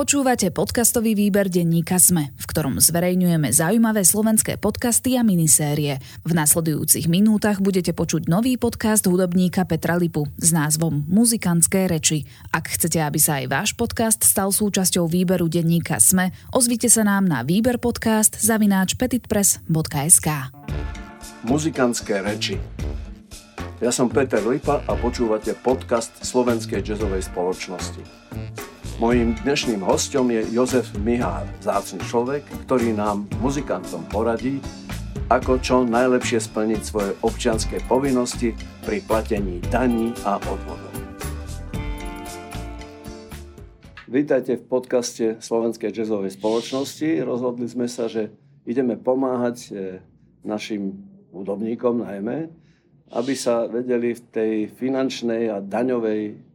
Počúvate podcastový výber denníka Sme, v ktorom zverejňujeme zaujímavé slovenské podcasty a minisérie. V nasledujúcich minútach budete počuť nový podcast hudobníka Petra Lipu s názvom Muzikantské reči. Ak chcete, aby sa aj váš podcast stal súčasťou výberu denníka Sme, ozvite sa nám na výberpodcast zavináč petitpress.sk Muzikantské reči Ja som Peter Lipa a počúvate podcast Slovenskej jazzovej spoločnosti. Mojím dnešným hostom je Jozef Mihár, zácný človek, ktorý nám, muzikantom, poradí, ako čo najlepšie splniť svoje občianské povinnosti pri platení daní a odvodov. Vítajte v podcaste Slovenskej jazzovej spoločnosti. Rozhodli sme sa, že ideme pomáhať e, našim hudobníkom najmä, aby sa vedeli v tej finančnej a daňovej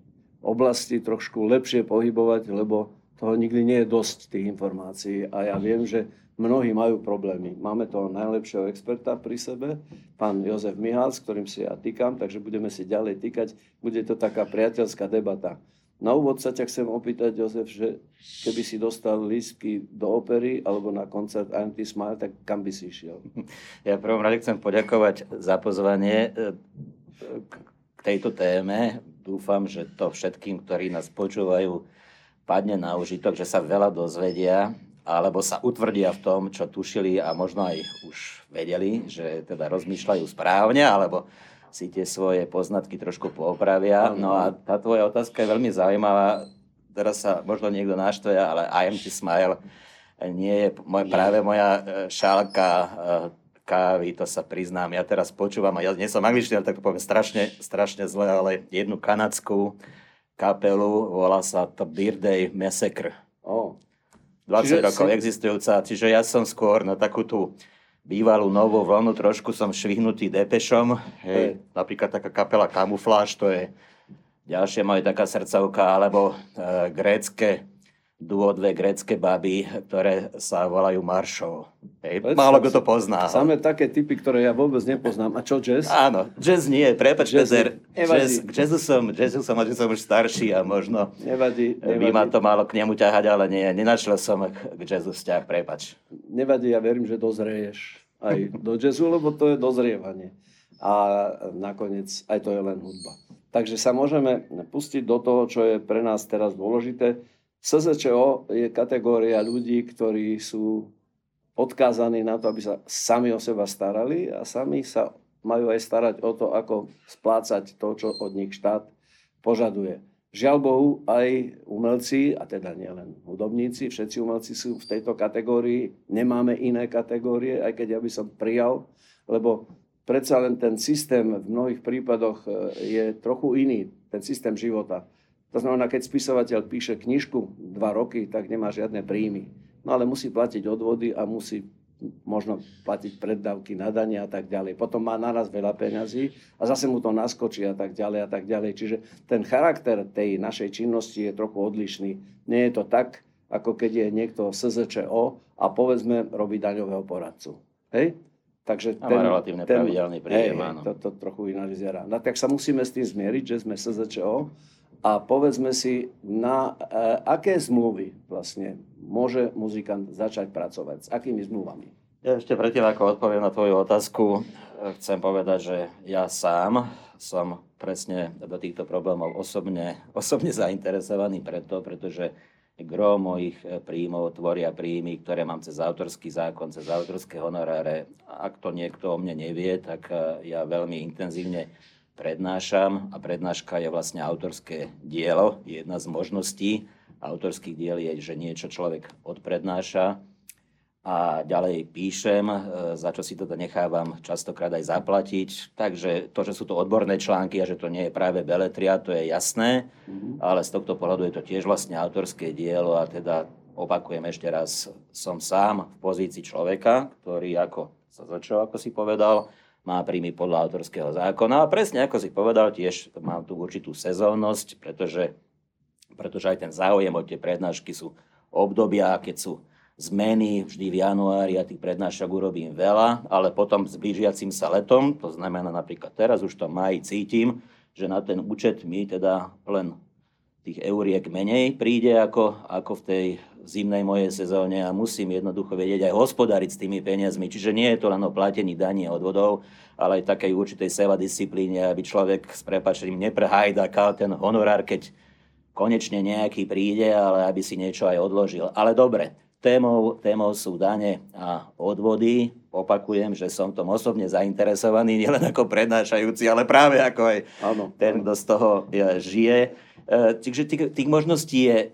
oblasti trošku lepšie pohybovať, lebo toho nikdy nie je dosť tých informácií. A ja viem, že mnohí majú problémy. Máme toho najlepšieho experta pri sebe, pán Jozef Mihál, s ktorým si ja týkam, takže budeme si ďalej týkať. Bude to taká priateľská debata. Na úvod sa ťa chcem opýtať, Jozef, že keby si dostal lístky do opery alebo na koncert IMT Smile, tak kam by si išiel? Ja prvom rade chcem poďakovať za pozvanie e, k tejto téme dúfam, že to všetkým, ktorí nás počúvajú, padne na užitok, že sa veľa dozvedia, alebo sa utvrdia v tom, čo tušili a možno aj už vedeli, že teda rozmýšľajú správne, alebo si tie svoje poznatky trošku poopravia. No a tá tvoja otázka je veľmi zaujímavá. Teraz sa možno niekto naštve, ale I am smile nie je môj, práve moja e, šálka e, kávy, to sa priznám. Ja teraz počúvam, a ja nie som angličtý, ale tak to poviem strašne, strašne zle, ale jednu kanadskú kapelu, volá sa to Birthday Massacre. Oh. 20 čiže rokov si... existujúca, čiže ja som skôr na takú tú bývalú novú vlnu, trošku som švihnutý depešom, hej, hey. napríklad taká kapela Camouflage, to je ďalšia moja taká srdcovka, alebo e, grécke duo dve grecké baby, ktoré sa volajú Maršov. Hej, málo kto to pozná. Samé také typy, ktoré ja vôbec nepoznám. A čo jazz? Áno, jazz nie, prepač, jazz, Peter. Jazz, jazzu som, jazzu som, že som už starší a možno nevadí, nevadí. by ma to malo k nemu ťahať, ale nie, nenašiel som k jazzu vzťah, prepač. Nevadí, ja verím, že dozrieješ aj do jazzu, lebo to je dozrievanie. A nakoniec aj to je len hudba. Takže sa môžeme pustiť do toho, čo je pre nás teraz dôležité SZČO je kategória ľudí, ktorí sú odkázaní na to, aby sa sami o seba starali a sami sa majú aj starať o to, ako splácať to, čo od nich štát požaduje. Žiaľ Bohu, aj umelci, a teda nielen hudobníci, všetci umelci sú v tejto kategórii. Nemáme iné kategórie, aj keď ja by som prijal, lebo predsa len ten systém v mnohých prípadoch e, je trochu iný, ten systém života. To znamená, keď spisovateľ píše knižku dva roky, tak nemá žiadne príjmy. No ale musí platiť odvody a musí možno platiť preddavky, nadania a tak ďalej. Potom má naraz veľa peňazí a zase mu to naskočí a tak ďalej a tak ďalej. Čiže ten charakter tej našej činnosti je trochu odlišný. Nie je to tak, ako keď je niekto SZČO a povedzme robí daňového poradcu. Hej? Takže ten, má relatívne ten, pravidelný príjem, áno. To, to trochu iná vyzerá. No tak sa musíme s tým zmieriť, že sme SZČO a povedzme si, na e, aké zmluvy vlastne môže muzikant začať pracovať, s akými zmluvami? Ja ešte predtým, ako odpoviem na tvoju otázku, chcem povedať, že ja sám som presne do týchto problémov osobne, osobne zainteresovaný preto, pretože gro mojich príjmov tvoria príjmy, ktoré mám cez autorský zákon, cez autorské honoráre. Ak to niekto o mne nevie, tak ja veľmi intenzívne prednášam a prednáška je vlastne autorské dielo. Jedna z možností autorských diel je, že niečo človek odprednáša a ďalej píšem, e, za čo si toto nechávam častokrát aj zaplatiť. Takže to, že sú to odborné články a že to nie je práve beletria, to je jasné, mm-hmm. ale z tohto pohľadu je to tiež vlastne autorské dielo a teda opakujem ešte raz, som sám v pozícii človeka, ktorý ako sa začal, ako si povedal, má príjmy podľa autorského zákona. A presne ako si povedal, tiež mám tu určitú sezónnosť, pretože, pretože aj ten záujem o tie prednášky sú obdobia, keď sú zmeny vždy v januári a tých prednášok urobím veľa, ale potom s blížiacim sa letom, to znamená napríklad teraz už to maji cítim, že na ten účet mi teda len tých euriek menej príde ako, ako v tej zimnej mojej sezóne a musím jednoducho vedieť aj hospodariť s tými peniazmi. Čiže nie je to len o platení daní a odvodov, ale aj takej určitej seva disciplíne, aby človek s prepačením neprehajdakal ten honorár, keď konečne nejaký príde, ale aby si niečo aj odložil. Ale dobre, témou, témou sú dane a odvody. Opakujem, že som tom osobne zainteresovaný, nielen ako prednášajúci, ale práve ako aj ano, ten, kto z toho žije. E, takže tých, tých možností je e,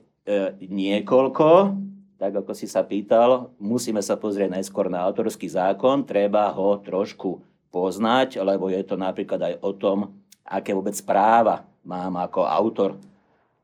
niekoľko, tak ako si sa pýtal, musíme sa pozrieť najskôr na autorský zákon, treba ho trošku poznať, lebo je to napríklad aj o tom, aké vôbec práva mám ako autor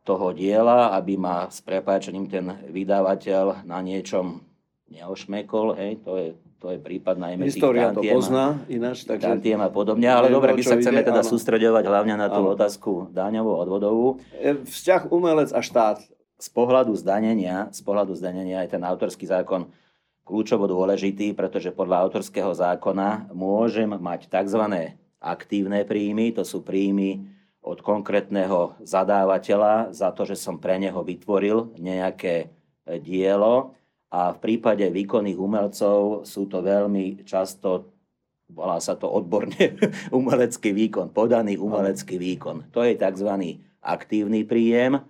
toho diela, aby ma s prepáčením ten vydavateľ na niečom neošmekol, hej, to je, to je prípad najmä História to pozná ináč, takže... Tantiem a podobne, ale dobre, my sa chceme ide, teda áno. sústredovať hlavne na tú áno. otázku daňovú odvodovú. Vzťah umelec a štát. Z pohľadu zdanenia, z pohľadu zdanenia je ten autorský zákon kľúčovo dôležitý, pretože podľa autorského zákona môžem mať tzv. aktívne príjmy, to sú príjmy od konkrétneho zadávateľa za to, že som pre neho vytvoril nejaké dielo a v prípade výkonných umelcov sú to veľmi často, volá sa to odborne, umelecký výkon, podaný umelecký výkon. To je tzv. aktívny príjem, e,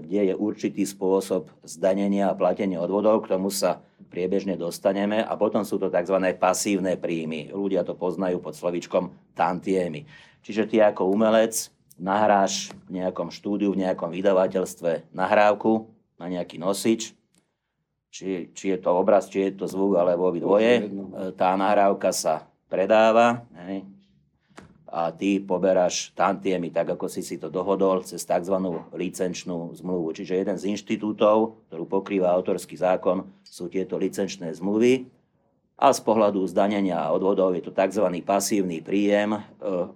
kde je určitý spôsob zdanenia a platenia odvodov, k tomu sa priebežne dostaneme a potom sú to tzv. pasívne príjmy. Ľudia to poznajú pod slovičkom tantiemy. Čiže ty ako umelec nahráš v nejakom štúdiu, v nejakom vydavateľstve nahrávku na nejaký nosič, či, či je to obraz, či je to zvuk, alebo dvoje. E, tá nahrávka sa predáva hej, a ty poberáš tantiemy, tak ako si si to dohodol, cez tzv. licenčnú zmluvu. Čiže jeden z inštitútov, ktorú pokrýva autorský zákon, sú tieto licenčné zmluvy. A z pohľadu zdanenia a odvodov je to tzv. pasívny príjem, e,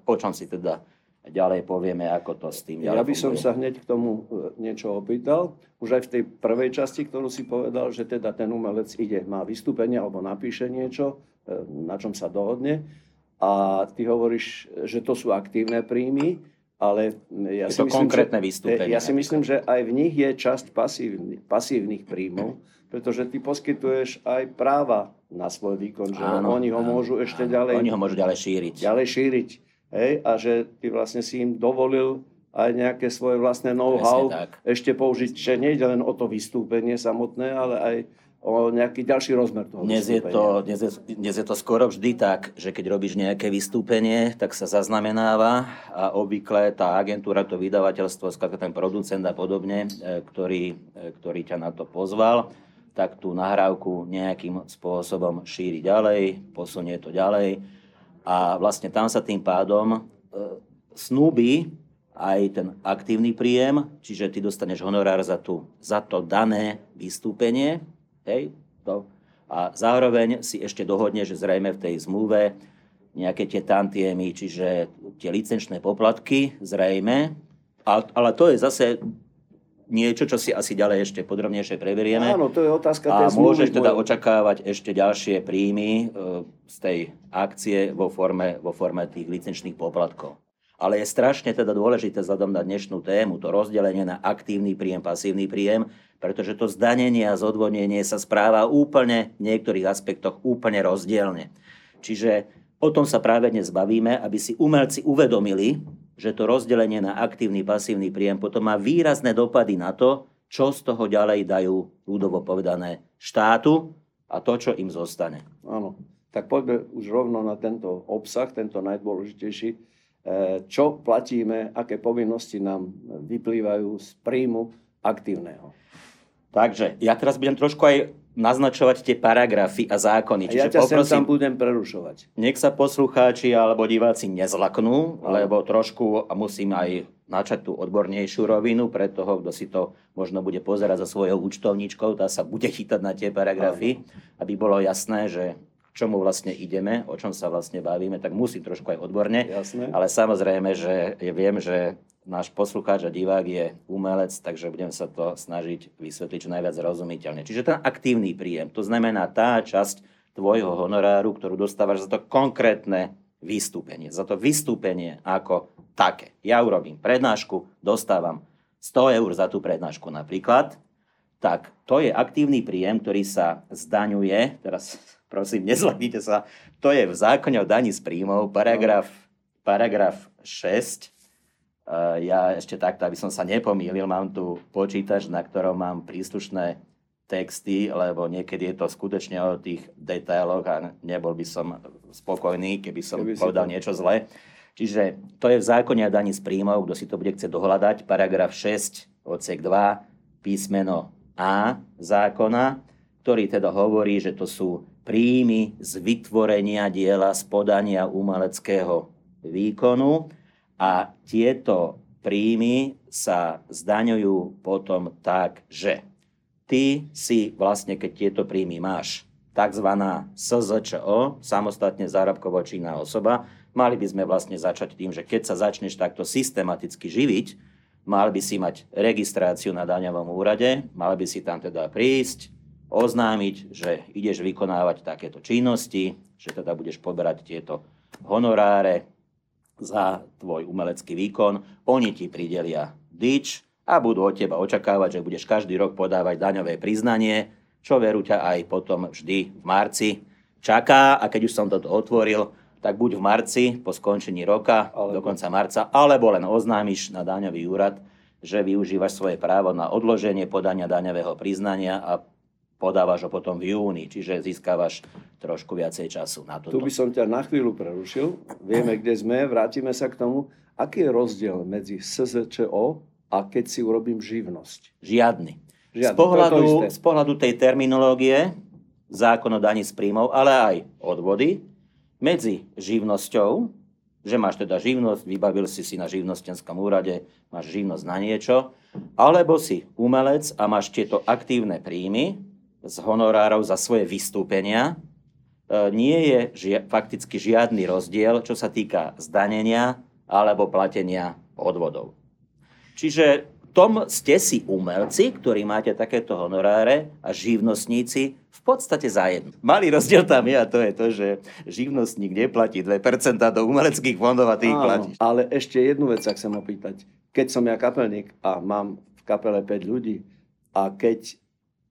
o čom si teda ďalej povieme, ako to s tým Ja by som sa hneď k tomu e, niečo opýtal. Už aj v tej prvej časti, ktorú si povedal, že teda ten umelec ide, má vystúpenie alebo napíše niečo, e, na čom sa dohodne. A ty hovoríš, že to sú aktívne príjmy, ale ja je si, myslím, konkrétne že, vystúpenie. ja si myslím, že aj v nich je časť pasívnych, pasívnych príjmov, pretože ty poskytuješ aj práva na svoj výkon, že áno, oni ho áno, môžu ešte áno, ďalej... Oni ho môžu ďalej šíriť. Ďalej šíriť. Hej, a že ty vlastne si im dovolil aj nejaké svoje vlastné know-how ešte použiť, že nejde len o to vystúpenie samotné, ale aj o nejaký ďalší rozmer toho dnes je, to, dnes, je, dnes je to skoro vždy tak, že keď robíš nejaké vystúpenie, tak sa zaznamenáva a obvykle tá agentúra, to vydavateľstvo, skladka ten producent a podobne, e, ktorý, e, ktorý ťa na to pozval, tak tú nahrávku nejakým spôsobom šíri ďalej, posunie to ďalej a vlastne tam sa tým pádom e, snúbi aj ten aktívny príjem, čiže ty dostaneš honorár za, tú, za to dané vystúpenie, hej, to, a zároveň si ešte dohodne, že zrejme v tej zmluve nejaké tie tantiemy, čiže tie licenčné poplatky, zrejme, ale, ale to je zase niečo, čo si asi ďalej ešte podrobnejšie preberieme. Áno, to je otázka A môžeš teda očakávať ešte ďalšie príjmy e, z tej akcie vo forme, vo forme tých licenčných poplatkov. Ale je strašne teda dôležité vzhľadom na dnešnú tému, to rozdelenie na aktívny príjem, pasívny príjem, pretože to zdanenie a zodvodnenie sa správa úplne v niektorých aspektoch úplne rozdielne. Čiže o tom sa práve dnes bavíme, aby si umelci uvedomili, že to rozdelenie na aktívny, pasívny príjem potom má výrazné dopady na to, čo z toho ďalej dajú ľudovo povedané štátu a to, čo im zostane. Áno. Tak poďme už rovno na tento obsah, tento najdôležitejší. E, čo platíme, aké povinnosti nám vyplývajú z príjmu aktívneho. Takže ja teraz budem trošku aj naznačovať tie paragrafy a zákony. Čiže ja ťa poprosím, tam budem prerušovať. Nech sa poslucháči alebo diváci nezlaknú, no. lebo trošku musím aj načať tú odbornejšiu rovinu pre toho, kto si to možno bude pozerať za svojou účtovníčkou, tá sa bude chytať na tie paragrafy, no. aby bolo jasné, že k čomu vlastne ideme, o čom sa vlastne bavíme, tak musím trošku aj odborne. Jasné. Ale samozrejme, že viem, že náš poslucháč a divák je umelec, takže budem sa to snažiť vysvetliť čo najviac rozumiteľne. Čiže ten aktívny príjem, to znamená tá časť tvojho honoráru, ktorú dostávaš za to konkrétne vystúpenie. Za to vystúpenie ako také. Ja urobím prednášku, dostávam 100 eur za tú prednášku napríklad, tak to je aktívny príjem, ktorý sa zdaňuje, teraz prosím, nezladíte sa, to je v zákone o daní z príjmov, paragraf, paragraf 6. Ja ešte takto, aby som sa nepomýlil, mám tu počítač, na ktorom mám príslušné texty, lebo niekedy je to skutočne o tých detailoch a nebol by som spokojný, keby som keby povedal to... niečo zle. Čiže to je v zákone o daní z príjmov, kto si to bude chcieť dohľadať, paragraf 6, odsek 2, písmeno a zákona, ktorý teda hovorí, že to sú príjmy z vytvorenia diela, z podania umeleckého výkonu a tieto príjmy sa zdaňujú potom tak, že ty si vlastne, keď tieto príjmy máš, tzv. SZČO, samostatne zárobkovo činná osoba, mali by sme vlastne začať tým, že keď sa začneš takto systematicky živiť, mal by si mať registráciu na daňovom úrade, mal by si tam teda prísť, oznámiť, že ideš vykonávať takéto činnosti, že teda budeš poberať tieto honoráre za tvoj umelecký výkon, oni ti pridelia dič a budú od teba očakávať, že budeš každý rok podávať daňové priznanie, čo veru ťa aj potom vždy v marci čaká a keď už som toto otvoril, tak buď v marci po skončení roka, alebo. do konca marca, alebo len oznámiš na daňový úrad, že využívaš svoje právo na odloženie podania daňového priznania a podávaš ho potom v júni, čiže získavaš trošku viacej času na to. Tu by som ťa na chvíľu prerušil. Vieme, kde sme, vrátime sa k tomu. Aký je rozdiel medzi SZČO a keď si urobím živnosť? Žiadny. Žiadny. Z, pohľadu, z pohľadu tej terminológie, zákon o daní z príjmov, ale aj odvody, medzi živnosťou, že máš teda živnosť, vybavil si si na živnostenskom úrade, máš živnosť na niečo, alebo si umelec a máš tieto aktívne príjmy z honorárov za svoje vystúpenia, nie je ži- fakticky žiadny rozdiel, čo sa týka zdanenia alebo platenia odvodov. Čiže tom ste si umelci, ktorí máte takéto honoráre a živnostníci v podstate zajedno. Malý rozdiel tam je a to je to, že živnostník neplatí 2% do umeleckých fondov a ty ich platíš. Ale ešte jednu vec sa chcem opýtať. Keď som ja kapelník a mám v kapele 5 ľudí a keď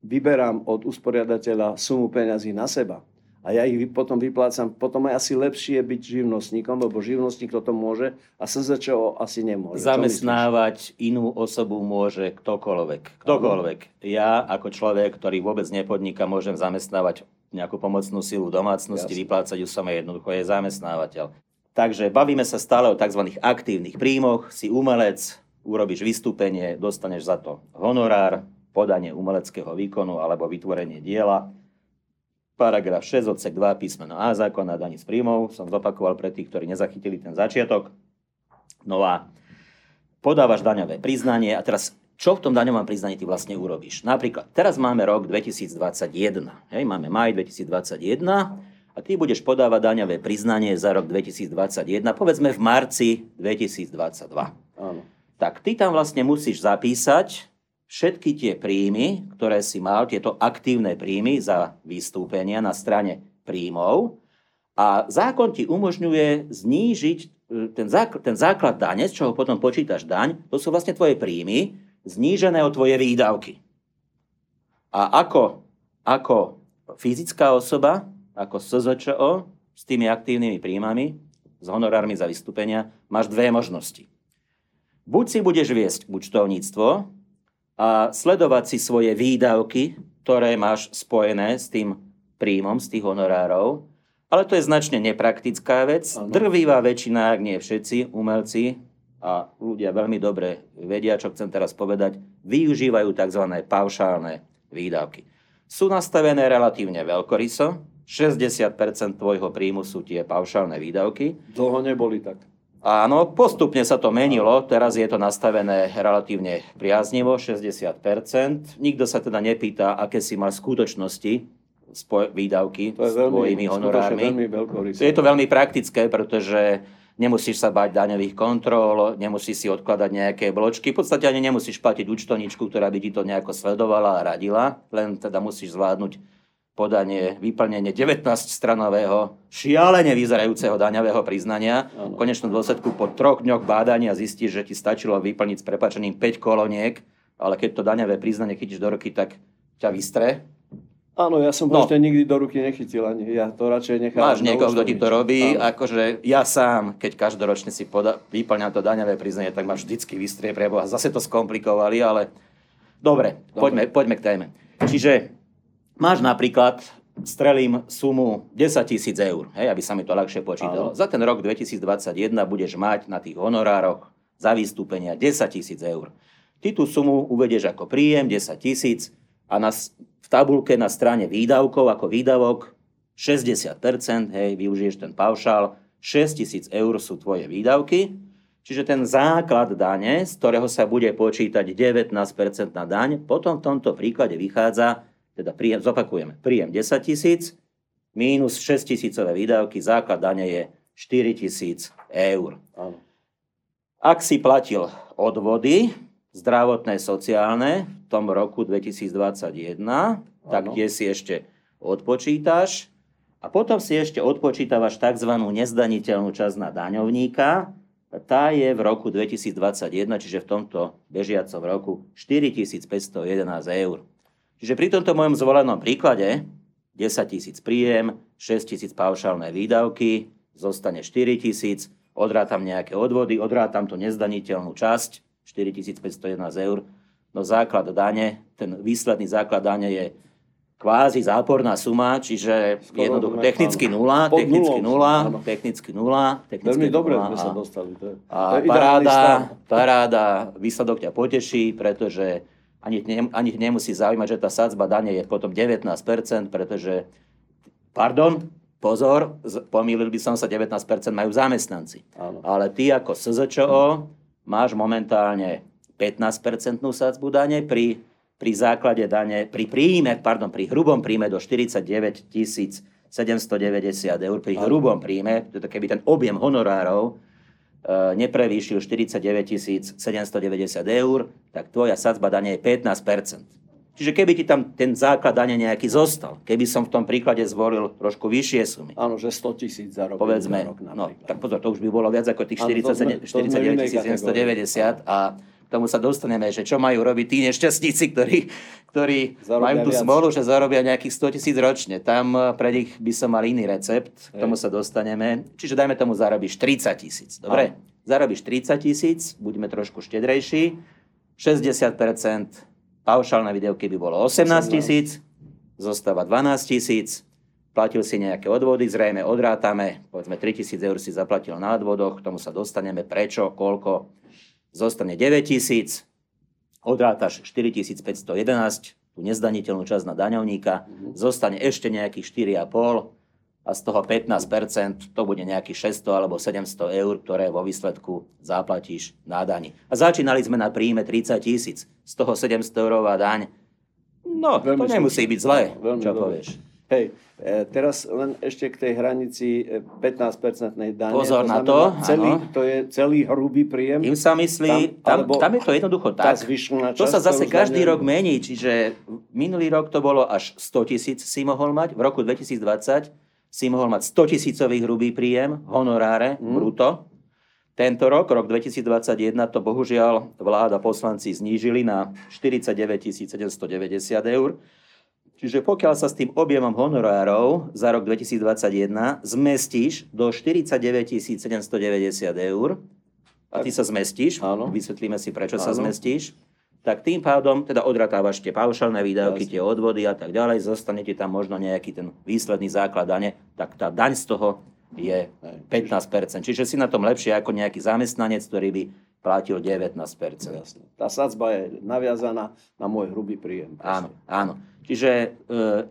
vyberám od usporiadateľa sumu peňazí na seba, a ja ich potom vyplácam. Potom je asi lepšie byť živnostníkom, lebo živnostník toto môže a SZČO asi nemôže. Zamestnávať inú osobu môže ktokoľvek. Ktokoľvek. Ja ako človek, ktorý vôbec nepodniká, môžem zamestnávať nejakú pomocnú silu domácnosti, Jasne. vyplácať ju som jednoducho, je zamestnávateľ. Takže bavíme sa stále o tzv. aktívnych príjmoch, si umelec, urobíš vystúpenie, dostaneš za to honorár, podanie umeleckého výkonu alebo vytvorenie diela paragraf 6 odsek 2 písmeno A zákona daní z príjmov. Som zopakoval pre tých, ktorí nezachytili ten začiatok. No a podávaš daňové priznanie a teraz čo v tom daňovom priznaní ty vlastne urobíš? Napríklad, teraz máme rok 2021, hej, máme maj 2021 a ty budeš podávať daňové priznanie za rok 2021, povedzme v marci 2022. Áno. Tak ty tam vlastne musíš zapísať všetky tie príjmy, ktoré si mal, tieto aktívne príjmy za vystúpenia na strane príjmov a zákon ti umožňuje znížiť e, ten, základ, ten základ dane, z čoho potom počítaš daň, to sú vlastne tvoje príjmy, znížené o tvoje výdavky. A ako, ako fyzická osoba, ako SZČO, s tými aktívnymi príjmami, s honorármi za vystúpenia, máš dve možnosti. Buď si budeš viesť účtovníctvo, a sledovať si svoje výdavky, ktoré máš spojené s tým príjmom z tých honorárov. Ale to je značne nepraktická vec. Ano. Drvivá väčšina, ak nie všetci, umelci a ľudia veľmi dobre vedia, čo chcem teraz povedať, využívajú tzv. paušálne výdavky. Sú nastavené relatívne veľkoryso, 60% tvojho príjmu sú tie paušálne výdavky. Dlho neboli tak. Áno, postupne sa to menilo, teraz je to nastavené relatívne priaznivo, 60%. Nikto sa teda nepýta, aké si mal skutočnosti výdavky to je s tvojimi honorármi. Je to veľmi praktické, pretože nemusíš sa bať daňových kontrol, nemusíš si odkladať nejaké bločky, v podstate ani nemusíš platiť účtovničku, ktorá by ti to nejako sledovala a radila, len teda musíš zvládnuť podanie, vyplnenie 19-stranového, šialene vyzerajúceho daňového priznania. V konečnom dôsledku po troch dňoch bádania zistíš, že ti stačilo vyplniť s prepačením 5 koloniek, ale keď to daňové priznanie chytíš do ruky, tak ťa vystre. Áno, ja som no. ešte nikdy do ruky nechytil ani. Ja to radšej nechám. Máš niekoho, kto ti to robí. Áno. Akože ja sám, keď každoročne si poda- vyplňam to daňové priznanie, tak ma vždycky vystrie preboha. Zase to skomplikovali, ale dobre, dobre. Poďme, poďme k téme. Čiže máš napríklad, strelím sumu 10 tisíc eur, hej, aby sa mi to ľahšie počítalo. Áno. Za ten rok 2021 budeš mať na tých honorároch za vystúpenia 10 tisíc eur. Ty tú sumu uvedieš ako príjem 10 tisíc a na, v tabulke na strane výdavkov ako výdavok 60%, hej, využiješ ten paušál, 6 tisíc eur sú tvoje výdavky, čiže ten základ dane, z ktorého sa bude počítať 19% na daň, potom v tomto príklade vychádza teda príjem, zopakujeme, príjem 10 tisíc mínus 6 tisícové výdavky, základ dane je 4 tisíc eur. Áno. Ak si platil odvody zdravotné, sociálne v tom roku 2021, Áno. tak kde si ešte odpočítaš a potom si ešte odpočítavaš tzv. nezdaniteľnú časť na daňovníka, tá je v roku 2021, čiže v tomto bežiacom roku 4511 eur. Čiže pri tomto mojom zvolenom príklade 10 tisíc príjem, 6 tisíc paušálne výdavky, zostane 4 tisíc, odrátam nejaké odvody, odrátam tú nezdaniteľnú časť, 4511 eur, no základ dane, ten výsledný základ dane je kvázi záporná suma, čiže Skoro jednoducho technicky nula, technicky nula, technicky nula, technicky Veľmi dobre sme sa dostali. To je, a to je paráda, paráda, výsledok ťa poteší, pretože ani, ani nemusí zaujímať, že tá sadzba dane je potom 19%, pretože, pardon, pozor, pomýlil by som sa, 19% majú zamestnanci. Áno. Ale ty ako SZČO máš momentálne 15% sadzbu dane pri, pri základe dane, pri príjme, pardon, pri hrubom príjme do 49 790 eur, pri hrubom príjme, keby ten objem honorárov neprevýšil 49 790 eur, tak tvoja sadzba dane je 15% Čiže keby ti tam ten základ dane nejaký zostal, keby som v tom príklade zvolil trošku vyššie sumy. Áno, že 100 tisíc za rok. Povedzme, rok no, tak pozor, to už by bolo viac ako tých 49 790 a tomu sa dostaneme, že čo majú robiť tí nešťastníci, ktorí, ktorí majú tú smolu, že zarobia nejakých 100 tisíc ročne. Tam eh, pre nich by som mal iný recept, k tomu sa dostaneme. Čiže dajme tomu zarobíš 30 tisíc, dobre? Aj. Zarobíš 30 tisíc, buďme trošku štedrejší, 60% paušálne videoky by bolo 18 tisíc, zostáva 12 tisíc, platil si nejaké odvody, zrejme odrátame, povedzme 3 tisíc eur si zaplatil na odvodoch, k tomu sa dostaneme, prečo, koľko, zostane 9 tisíc, odrátaš 4511, tú nezdaniteľnú časť na daňovníka, mm-hmm. zostane ešte nejakých 4,5 a z toho 15% to bude nejakých 600 alebo 700 eur, ktoré vo výsledku zaplatíš na dani. A začínali sme na príjme 30 tisíc, z toho 700 eurová daň. No, veľmi to nemusí byť zlé, čo dobre. povieš. Hej, e, teraz len ešte k tej hranici 15-percentnej e, dane. Pozor to na to. Celý, to je celý hrubý príjem. Im sa myslí, tam, tam, tam je to jednoducho tak. To sa zase každý rok mení, čiže minulý rok to bolo až 100 tisíc si mohol mať, v roku 2020 si mohol mať 100 tisícový hrubý príjem, honoráre, mm. bruto. Tento rok, rok 2021, to bohužiaľ vláda poslanci znížili na 49 790 eur. Čiže pokiaľ sa s tým objemom honorárov za rok 2021 zmestíš do 49 790 eur, a ty sa zmestíš, Áno. vysvetlíme si, prečo Áno. sa zmestíš, tak tým pádom teda odratávaš tie paušálne výdavky, Jasne. tie odvody a tak ďalej, zostane ti tam možno nejaký ten výsledný základ dane, tak tá daň z toho je 15%. Čiže si na tom lepšie ako nejaký zamestnanec, ktorý by platil 19%. Jasne. Tá sadzba je naviazaná na môj hrubý príjem. Áno, áno. Čiže e,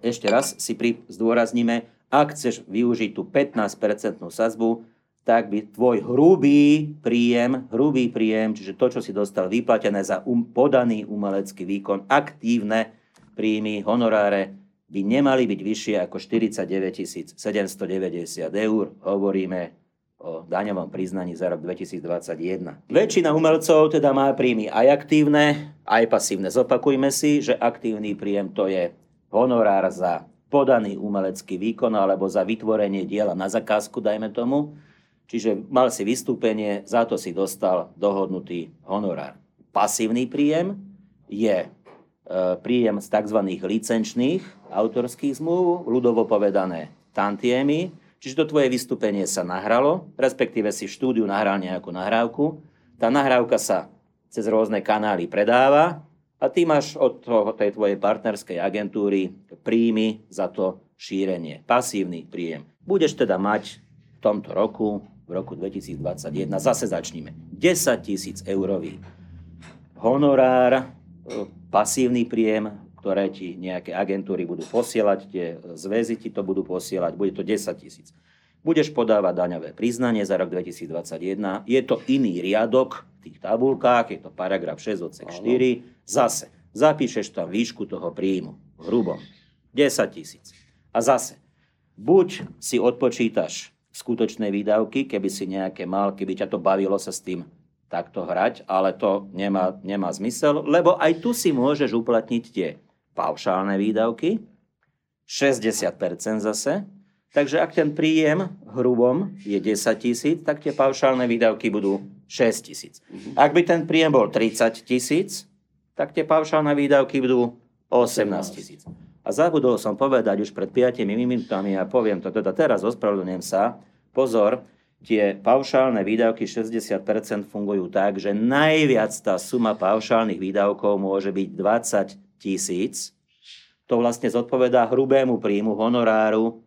ešte raz si pri, zdôrazníme, ak chceš využiť tú 15% sadzbu, tak by tvoj hrubý príjem, hrubý príjem, čiže to, čo si dostal vyplatené za um, podaný umelecký výkon, aktívne príjmy, honoráre, by nemali byť vyššie ako 49 790 eur. Hovoríme o daňovom priznaní za rok 2021. Väčšina umelcov teda má príjmy aj aktívne, aj pasívne. Zopakujme si, že aktívny príjem to je honorár za podaný umelecký výkon alebo za vytvorenie diela na zakázku, dajme tomu. Čiže mal si vystúpenie, za to si dostal dohodnutý honorár. Pasívny príjem je e, príjem z tzv. licenčných autorských zmluv, ľudovo povedané tantiemy, čiže to tvoje vystúpenie sa nahralo, respektíve si v štúdiu nahral nejakú nahrávku. Tá nahrávka sa cez rôzne kanály predáva a ty máš od toho, tej tvojej partnerskej agentúry príjmy za to šírenie. Pasívny príjem. Budeš teda mať v tomto roku, v roku 2021, zase začníme, 10 tisíc eurový honorár, e, pasívny príjem, ktoré ti nejaké agentúry budú posielať, tie zväzy ti to budú posielať, bude to 10 tisíc. Budeš podávať daňové priznanie za rok 2021. Je to iný riadok v tých tabulkách, je to paragraf 6 odsek 4. Zase zapíšeš tam výšku toho príjmu, hrubom, 10 tisíc. A zase, buď si odpočítaš skutočné výdavky, keby si nejaké mal, keby ťa to bavilo sa s tým takto hrať, ale to nemá, nemá zmysel, lebo aj tu si môžeš uplatniť tie paušálne výdavky, 60% zase, Takže ak ten príjem hrubom je 10 tisíc, tak tie paušálne výdavky budú 6 tisíc. Mhm. Ak by ten príjem bol 30 tisíc, tak tie paušálne výdavky budú 18 tisíc. A zabudol som povedať už pred 5 minútami a poviem to teda teraz, ospravedlňujem sa. Pozor, tie paušálne výdavky 60% fungujú tak, že najviac tá suma paušálnych výdavkov môže byť 20 tisíc. To vlastne zodpovedá hrubému príjmu honoráru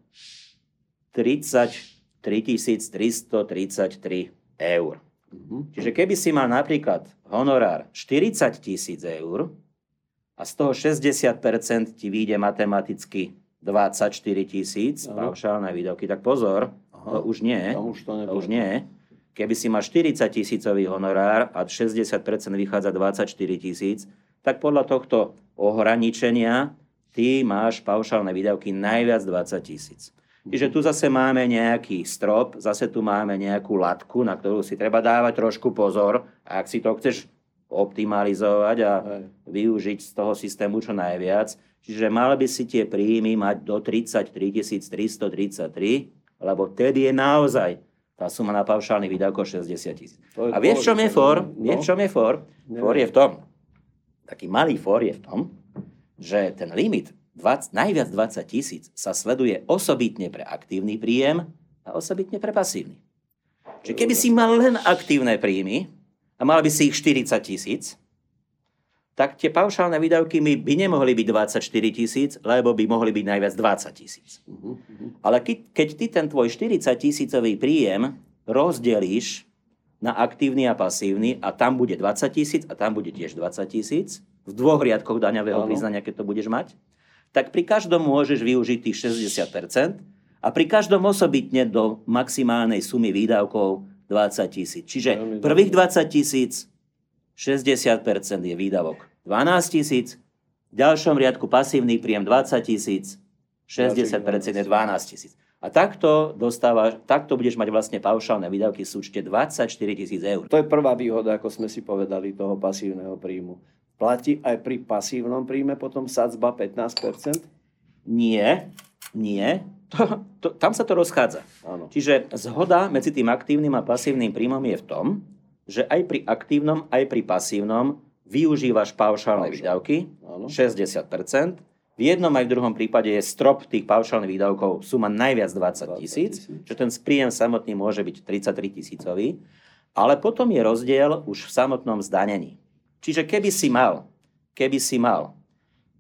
33 333 eur. Mm-hmm. Čiže keby si mal napríklad honorár 40 tisíc eur a z toho 60% ti vyjde matematicky 24 tisíc paušálne výdavky, tak pozor, Aha. to už nie. Tam už to, to už nie. Keby si mal 40 tisícový honorár a 60% vychádza 24 tisíc, tak podľa tohto ohraničenia ty máš paušálne výdavky najviac 20 tisíc. Čiže tu zase máme nejaký strop, zase tu máme nejakú latku, na ktorú si treba dávať trošku pozor. Ak si to chceš optimalizovať a využiť z toho systému čo najviac, čiže mal by si tie príjmy mať do 33 333, lebo vtedy je naozaj tá suma na paušálny výdavko 60 tisíc. A vieš, čom je for? No? Vieš, čom je for? For je v tom, taký malý for je v tom, že ten limit 20, najviac 20 tisíc sa sleduje osobitne pre aktívny príjem a osobitne pre pasívny. Čiže keby si mal len aktívne príjmy a mal by si ich 40 tisíc, tak tie paušálne výdavky by nemohli byť 24 tisíc, lebo by mohli byť najviac 20 tisíc. Ale keď, keď ty ten tvoj 40 tisícový príjem rozdelíš na aktívny a pasívny a tam bude 20 tisíc a tam bude tiež 20 tisíc, v dvoch riadkoch daňového priznania, keď to budeš mať, tak pri každom môžeš využiť tých 60% a pri každom osobitne do maximálnej sumy výdavkov 20 tisíc. Čiže prvých 20 tisíc 60% je výdavok 12 tisíc, v ďalšom riadku pasívny príjem 20 tisíc, 60% je 12 tisíc. A takto, dostávaš, takto budeš mať vlastne paušálne výdavky v súčte 24 tisíc eur. To je prvá výhoda, ako sme si povedali, toho pasívneho príjmu. Platí aj pri pasívnom príjme potom sadzba 15%? Nie, nie. To, to, tam sa to rozchádza. Áno. Čiže zhoda medzi tým aktívnym a pasívnym príjmom je v tom, že aj pri aktívnom, aj pri pasívnom využívaš paušálne výdavky, Áno. 60%. V jednom aj v druhom prípade je strop tých paušálnych výdavkov suma najviac 20 tisíc, že ten príjem samotný môže byť 33 tisícový, ale potom je rozdiel už v samotnom zdanení. Čiže keby si mal, keby si mal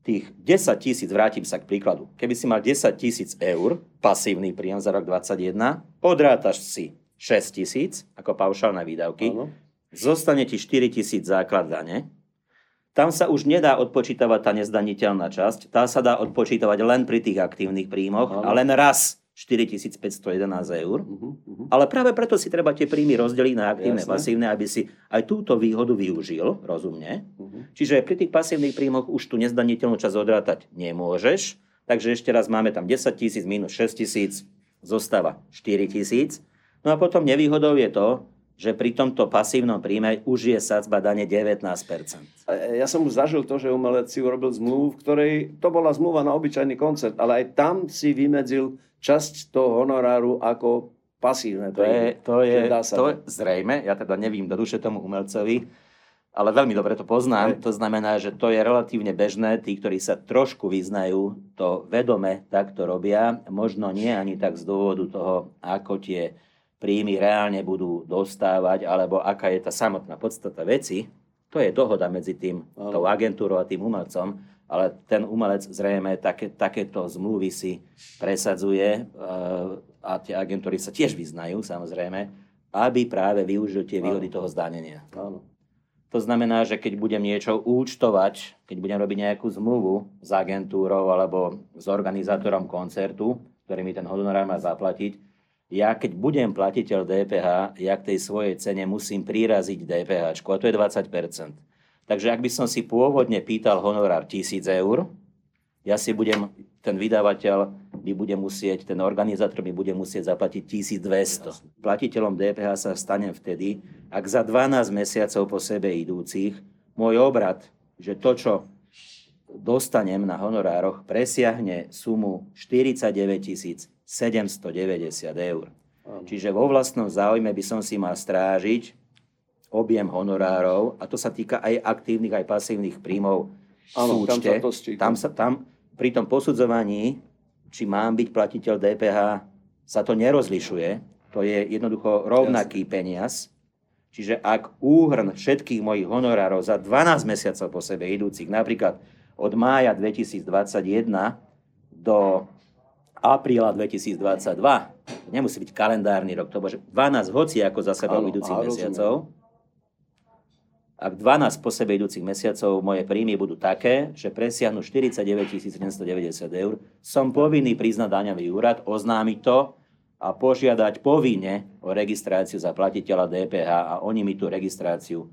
tých 10 tisíc, vrátim sa k príkladu, keby si mal 10 tisíc eur, pasívny príjem za rok 2021, odrátaš si 6 tisíc ako paušálne výdavky, ano. zostane ti 4 tisíc základ dane, tam sa už nedá odpočítavať tá nezdaniteľná časť, tá sa dá odpočítavať len pri tých aktívnych príjmoch a len raz 4511 eur. Uh-huh, uh-huh. Ale práve preto si treba tie príjmy rozdeliť na aktívne, a pasívne, aby si aj túto výhodu využil rozumne. Uh-huh. Čiže pri tých pasívnych príjmoch už tu nezdaniteľnú časť odrátať nemôžeš. Takže ešte raz máme tam 10 tisíc minus 6 tisíc, zostáva 4 tisíc. No a potom nevýhodou je to, že pri tomto pasívnom príjme už je sadzba dane 19%. Ja som už zažil to, že umelec si urobil zmluvu, v ktorej to bola zmluva na obyčajný koncert, ale aj tam si vymedzil časť toho honoráru ako pasívne. To je, to je to zrejme, ja teda nevím do duše tomu umelcovi, ale veľmi dobre to poznám. To znamená, že to je relatívne bežné. Tí, ktorí sa trošku vyznajú, to vedome takto robia. Možno nie ani tak z dôvodu toho, ako tie príjmy reálne budú dostávať, alebo aká je tá samotná podstata veci, to je dohoda medzi tým, tou agentúrou a tým umelcom, ale ten umelec zrejme také, takéto zmluvy si presadzuje a tie agentúry sa tiež vyznajú, samozrejme, aby práve využil tie výhody toho zdanenia. Áno. To znamená, že keď budem niečo účtovať, keď budem robiť nejakú zmluvu s agentúrou alebo s organizátorom koncertu, ktorý mi ten honorár má zaplatiť, ja keď budem platiteľ DPH, ja k tej svojej cene musím priraziť DPH, a to je 20%. Takže ak by som si pôvodne pýtal honorár 1000 eur, ja si budem, ten vydavateľ by bude musieť, ten organizátor by bude musieť zaplatiť 1200. Platiteľom DPH sa stane vtedy, ak za 12 mesiacov po sebe idúcich môj obrad, že to, čo dostanem na honorároch, presiahne sumu 49 790 eur. Čiže vo vlastnom záujme by som si mal strážiť objem honorárov, a to sa týka aj aktívnych, aj pasívnych príjmov Áno, tam sa to tam, sa, tam pri tom posudzovaní, či mám byť platiteľ DPH, sa to nerozlišuje. To je jednoducho rovnaký Jasne. peniaz. Čiže ak úhrn všetkých mojich honorárov za 12 mesiacov po sebe idúcich, napríklad od mája 2021 do apríla 2022, nemusí byť kalendárny rok, to môže 12 hoci ako za sebou idúcich mesiacov, ak 12 po sebe idúcich mesiacov moje príjmy budú také, že presiahnu 49 790 eur, som povinný priznať daňový úrad, oznámiť to a požiadať povinne o registráciu za platiteľa DPH a oni mi tú registráciu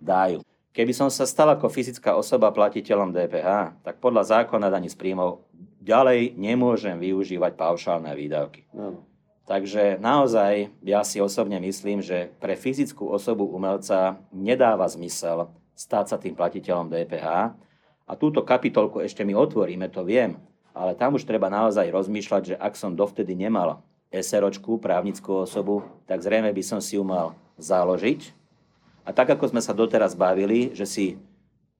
dajú. Keby som sa stal ako fyzická osoba platiteľom DPH, tak podľa zákona daní z príjmov ďalej nemôžem využívať paušálne výdavky. No. Takže naozaj ja si osobne myslím, že pre fyzickú osobu umelca nedáva zmysel stať sa tým platiteľom DPH. A túto kapitolku ešte my otvoríme, to viem, ale tam už treba naozaj rozmýšľať, že ak som dovtedy nemal SROčku, právnickú osobu, tak zrejme by som si ju mal založiť a tak, ako sme sa doteraz bavili, že si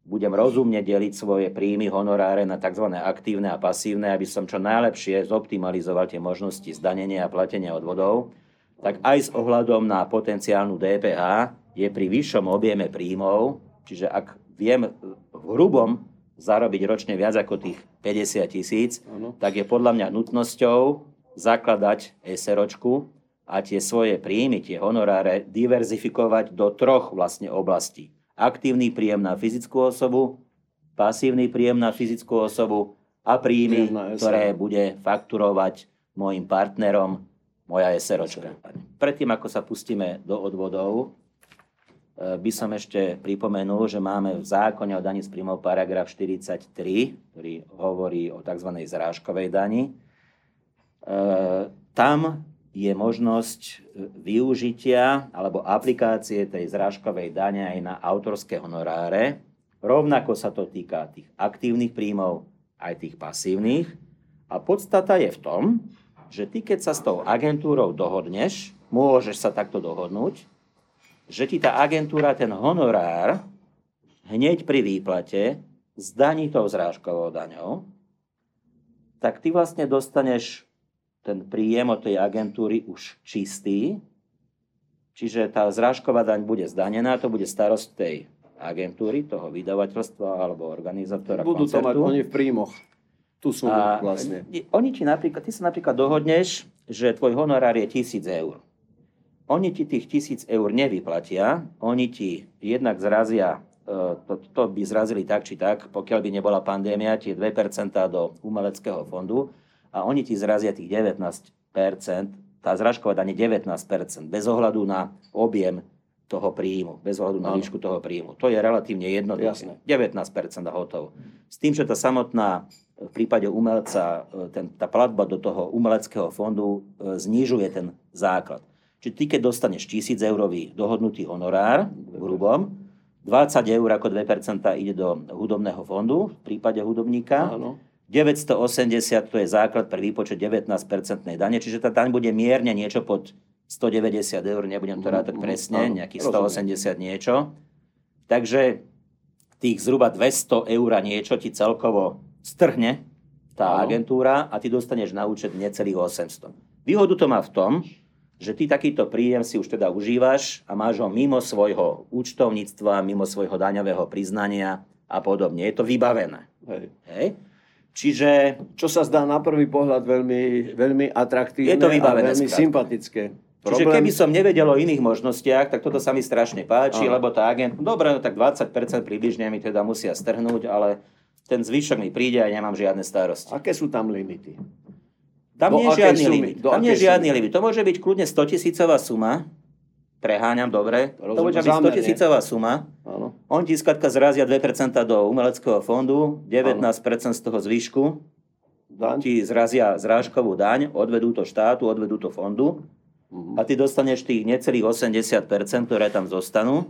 budem rozumne deliť svoje príjmy, honoráre na tzv. aktívne a pasívne, aby som čo najlepšie zoptimalizoval tie možnosti zdanenia a platenia odvodov, tak aj s ohľadom na potenciálnu DPH je pri vyššom objeme príjmov, čiže ak viem v hrubom zarobiť ročne viac ako tých 50 tisíc, tak je podľa mňa nutnosťou zakladať SROčku, a tie svoje príjmy, tie honoráre diverzifikovať do troch vlastne oblastí. Aktívny príjem na fyzickú osobu, pasívny príjem na fyzickú osobu a príjmy, ktoré bude fakturovať môjim partnerom moja SROčka. Predtým, ako sa pustíme do odvodov, e, by som ešte pripomenul, že máme v zákone o daní z príjmov paragraf 43, ktorý hovorí o tzv. zrážkovej dani. E, tam je možnosť e, využitia alebo aplikácie tej zrážkovej dane aj na autorské honoráre. Rovnako sa to týka tých aktívnych príjmov aj tých pasívnych. A podstata je v tom, že ty keď sa s tou agentúrou dohodneš, môžeš sa takto dohodnúť, že ti tá agentúra ten honorár hneď pri výplate zdaní tou zrážkovou daňou, tak ty vlastne dostaneš ten príjem od tej agentúry už čistý, čiže tá zrážková daň bude zdanená, to bude starosť tej agentúry, toho vydavateľstva alebo organizátora Budú koncertu. to mať oni v príjmoch. Tu sú vlastne. Oni ti napríklad, ty sa napríklad dohodneš, že tvoj honorár je tisíc eur. Oni ti tých tisíc eur nevyplatia, oni ti jednak zrazia, e, to, to by zrazili tak či tak, pokiaľ by nebola pandémia, tie 2% do umeleckého fondu, a oni ti zrazia tých 19%, tá zražková daň je 19%, bez ohľadu na objem toho príjmu, bez ohľadu na výšku toho príjmu. To je relatívne jednoduché. 19% a hotovo. S tým, že tá samotná v prípade umelca, ten, tá platba do toho umeleckého fondu e, znižuje ten základ. Čiže ty, keď dostaneš 1000 eurový dohodnutý honorár v hrubom, 20 eur ako 2% ide do hudobného fondu v prípade hudobníka. Áno. 980 to je základ pre výpočet 19% dane, čiže tá daň bude mierne niečo pod 190 eur, nebudem to rátať Mhm, presne, nejakých rozumiem. 180 niečo. Takže tých zhruba 200 eur niečo ti celkovo strhne tá agentúra a ty dostaneš na účet necelých 800. Výhodu to má v tom, že ty takýto príjem si už teda užívaš a máš ho mimo svojho účtovníctva, mimo svojho daňového priznania a podobne. Je to vybavené. Hej. Hej? Čiže Čo sa zdá na prvý pohľad veľmi, veľmi atraktívne Je to a veľmi sympatické. Čiže keby som nevedel o iných možnostiach, tak toto sa mi strašne páči, Áno. lebo tá agent, dobre, no tak 20% približne mi teda musia strhnúť, ale ten zvyšok mi príde a nemám žiadne starosti. Aké sú tam limity? Tam Do nie je žiadny sumy? limit. Do Tam nie je žiadny sumy? limit. To môže byť kľudne 100 tisícová suma. Preháňam, dobre. To Rozumiem, môže byť 100 zámerne. tisícová suma. Áno. On ti skladka zrazia 2% do umeleckého fondu, 19% z toho zvyšku Daň? ti zrazia zrážkovú daň, odvedú to štátu, odvedú to fondu Mhm. a ty dostaneš tých necelých 80%, ktoré tam zostanú.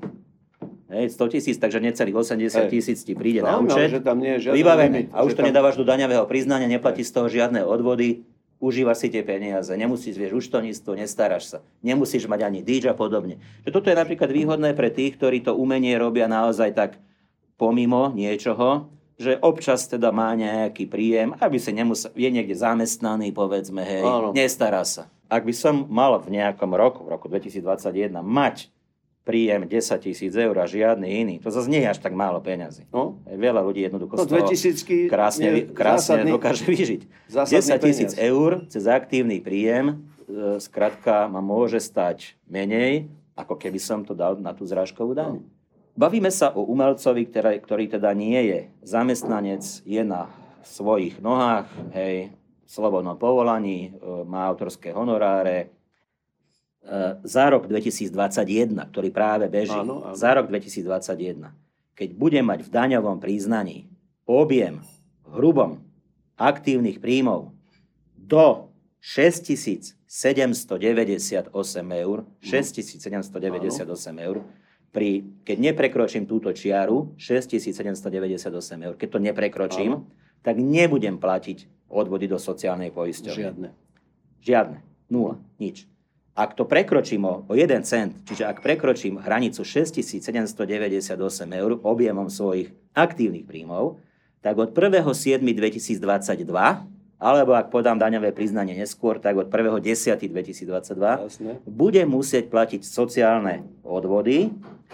Hej, 100 tisíc, takže necelých 80 Hej. tisíc ti príde na Áno, účet. že tam nie je žiadny Vybavené. limit. A už to tam- nedávaš do daňového priznania, neplatí z toho žiadne odvody, užívaš si tie peniaze, nemusíš vieš účtovníctvo, nestaráš sa, nemusíš mať ani DIČ a podobne. Že toto je napríklad výhodné pre tých, ktorí to umenie robia naozaj tak pomimo niečoho, že občas teda má nejaký príjem, aby sa nemusel, je niekde zamestnaný, povedzme, hej, Áno. nestará sa. Ak by som mal v nejakom roku, v roku 2021, mať príjem 10 tisíc eur a žiadny iný, to zase nie je až tak málo peňazí. No, Veľa ľudí jednoducho no z toho 2000 krásne, krásne zásadný- dokáže vyžiť. zásadný 10 tisíc eur cez aktívny príjem, e, skrátka ma môže stať menej, ako keby som to dal na tú zrážkovú daň. No. Bavíme sa o umelcovi, ktorý, ktorý teda nie je zamestnanec, je na svojich nohách, hej, slobodnom povolaní, e, má autorské honoráre. E, Za rok 2021, ktorý práve beží, Áno, áno. za rok 2021, keď bude mať v daňovom priznaní objem hrubom aktívnych príjmov do 6798 eur, 6798 eur, pri, keď neprekročím túto čiaru, 6798 eur, keď to neprekročím, Áno. tak nebudem platiť odvody do sociálnej poisťovne. Žiadne. Žiadne. Nula. Nič. Ak to prekročím o, o 1 cent, čiže ak prekročím hranicu 6798 eur objemom svojich aktívnych príjmov, tak od 1.7.2022, alebo ak podám daňové priznanie neskôr, tak od 1.10.2022 Jasné. budem musieť platiť sociálne odvody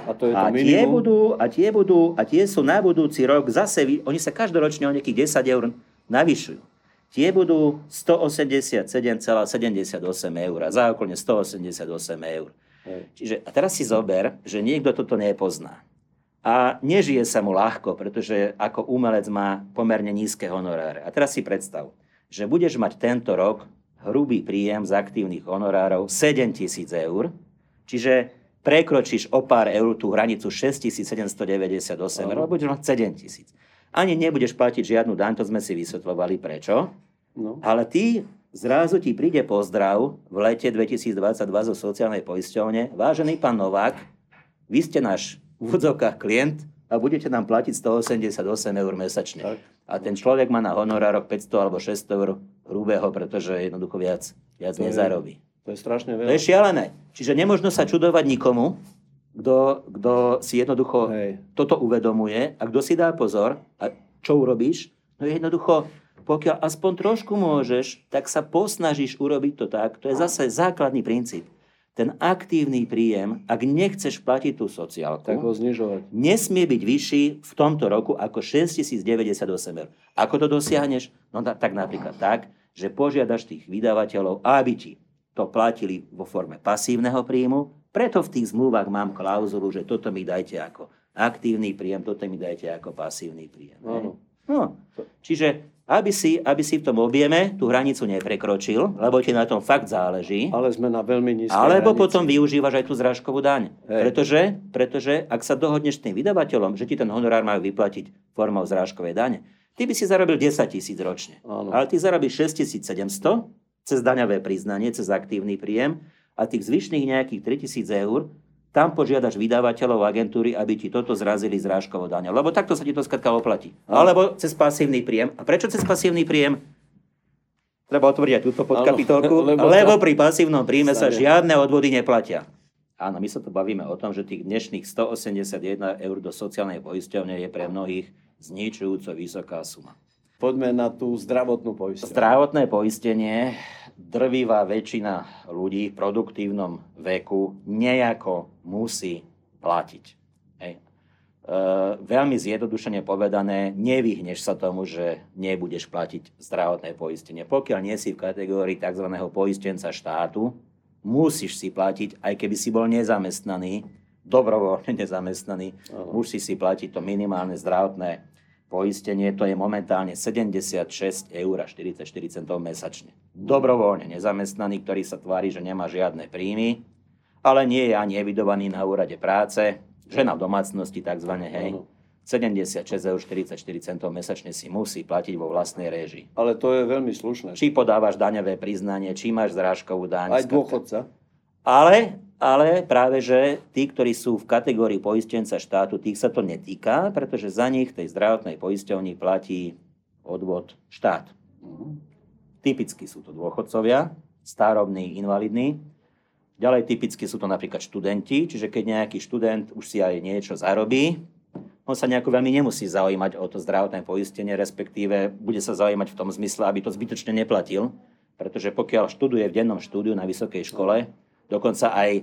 A to je to a tie, budú, a tie budú, a tie sú na budúci rok zase, oni sa každoročne o nejakých 10 eur navyšujú. Tie budú 187,78 eur a zákonne 188 eur. Čiže a teraz si zober, že niekto toto nepozná. A nežije sa mu ľahko, pretože ako umelec má pomerne nízke honoráre. A teraz si predstav, že budeš mať tento rok hrubý príjem z aktívnych honorárov 7 tisíc eur, čiže prekročíš o pár eur tú hranicu 6798 eur, Áno. a budeš mať 7 tisíc. Ani nebudeš platiť žiadnu daň, to sme si vysvetľovali prečo. No. Ale ty, zrazu ti príde pozdrav v lete 2022 zo sociálnej poisťovne. Vážený pán Novák, vy ste náš v úvodzovkách klient a budete nám platiť 188 eur mesačne. Tak. A ten človek má na honorárok 500 alebo 600 eur hrubého, pretože jednoducho viac, viac To je- nezarobí. To je strašne To veľa. je šialené. Čiže nemožno sa čudovať nikomu, kto, kto si jednoducho Hej. toto uvedomuje a kto si dá pozor, a čo urobíš? No jednoducho, pokiaľ aspoň trošku môžeš, tak sa posnažíš urobiť to tak. To je zase základný princíp. Ten aktívny príjem, ak nechceš platiť tú sociálku, Tak ho znižovať. nesmie byť vyšší v tomto roku ako 6098 eur. Ako to dosiahneš? No tak napríklad tak, že požiadaš tých vydavateľov, aby ti to platili vo forme pasívneho príjmu, preto v tých zmluvách mám klauzulu, že toto mi dajte ako aktívny príjem, toto mi dajte ako pasívny príjem. Áno. No, čiže aby si, aby si v tom objeme tú hranicu neprekročil, lebo ti na tom fakt záleží, Ale sme na veľmi nízkej alebo hranici. potom využívaš aj tú zrážkovú daň. Pretože, pretože ak sa dohodneš s tým vydavateľom, že ti ten honorár majú vyplatiť formou zrážkovej dane, ty by si zarobil 10 tisíc ročne. Áno. Ale ty zarobíš 6700 cez daňové priznanie, cez aktívny príjem a tých zvyšných nejakých 3000 eur tam požiadaš vydavateľov agentúry, aby ti toto zrazili zrážkovo daňou. Lebo takto sa ti to skratka oplatí. Alebo cez pasívny príjem. A prečo cez pasívny príjem? Treba otvoriť aj túto podkapitolku, lebo, lebo pri pasívnom príjme sa žiadne odvody neplatia. Áno, my sa tu bavíme o tom, že tých dnešných 181 eur do sociálnej poisťovne je pre mnohých zničujúco vysoká suma. Poďme na tú zdravotnú poistenie. Zdravotné poistenie, drvivá väčšina ľudí v produktívnom veku nejako musí platiť. Hej. E, veľmi zjednodušene povedané, nevyhneš sa tomu, že nebudeš platiť zdravotné poistenie. Pokiaľ nie si v kategórii tzv. poistenca štátu, musíš si platiť, aj keby si bol nezamestnaný, dobrovoľne nezamestnaný, Aha. musíš si platiť to minimálne zdravotné poistenie, to je momentálne 76 eur a 44 centov mesačne. Dobrovoľne nezamestnaný, ktorý sa tvári, že nemá žiadne príjmy, ale nie je ani evidovaný na úrade práce, žena v domácnosti tzv. hej, 76 eur 44 centov mesačne si musí platiť vo vlastnej réžii. Ale to je veľmi slušné. Či podávaš daňové priznanie, či máš zrážkovú daň. Aj dôchodca. Ale, ale práve, že tí, ktorí sú v kategórii poistenca štátu, tých sa to netýka, pretože za nich tej zdravotnej poisťovni platí odvod štát. Uh-huh. Typicky sú to dôchodcovia, starobní, invalidní, Ďalej typicky sú to napríklad študenti, čiže keď nejaký študent už si aj niečo zarobí, on sa nejako veľmi nemusí zaujímať o to zdravotné poistenie, respektíve bude sa zaujímať v tom zmysle, aby to zbytočne neplatil, pretože pokiaľ študuje v dennom štúdiu na vysokej škole, dokonca aj e,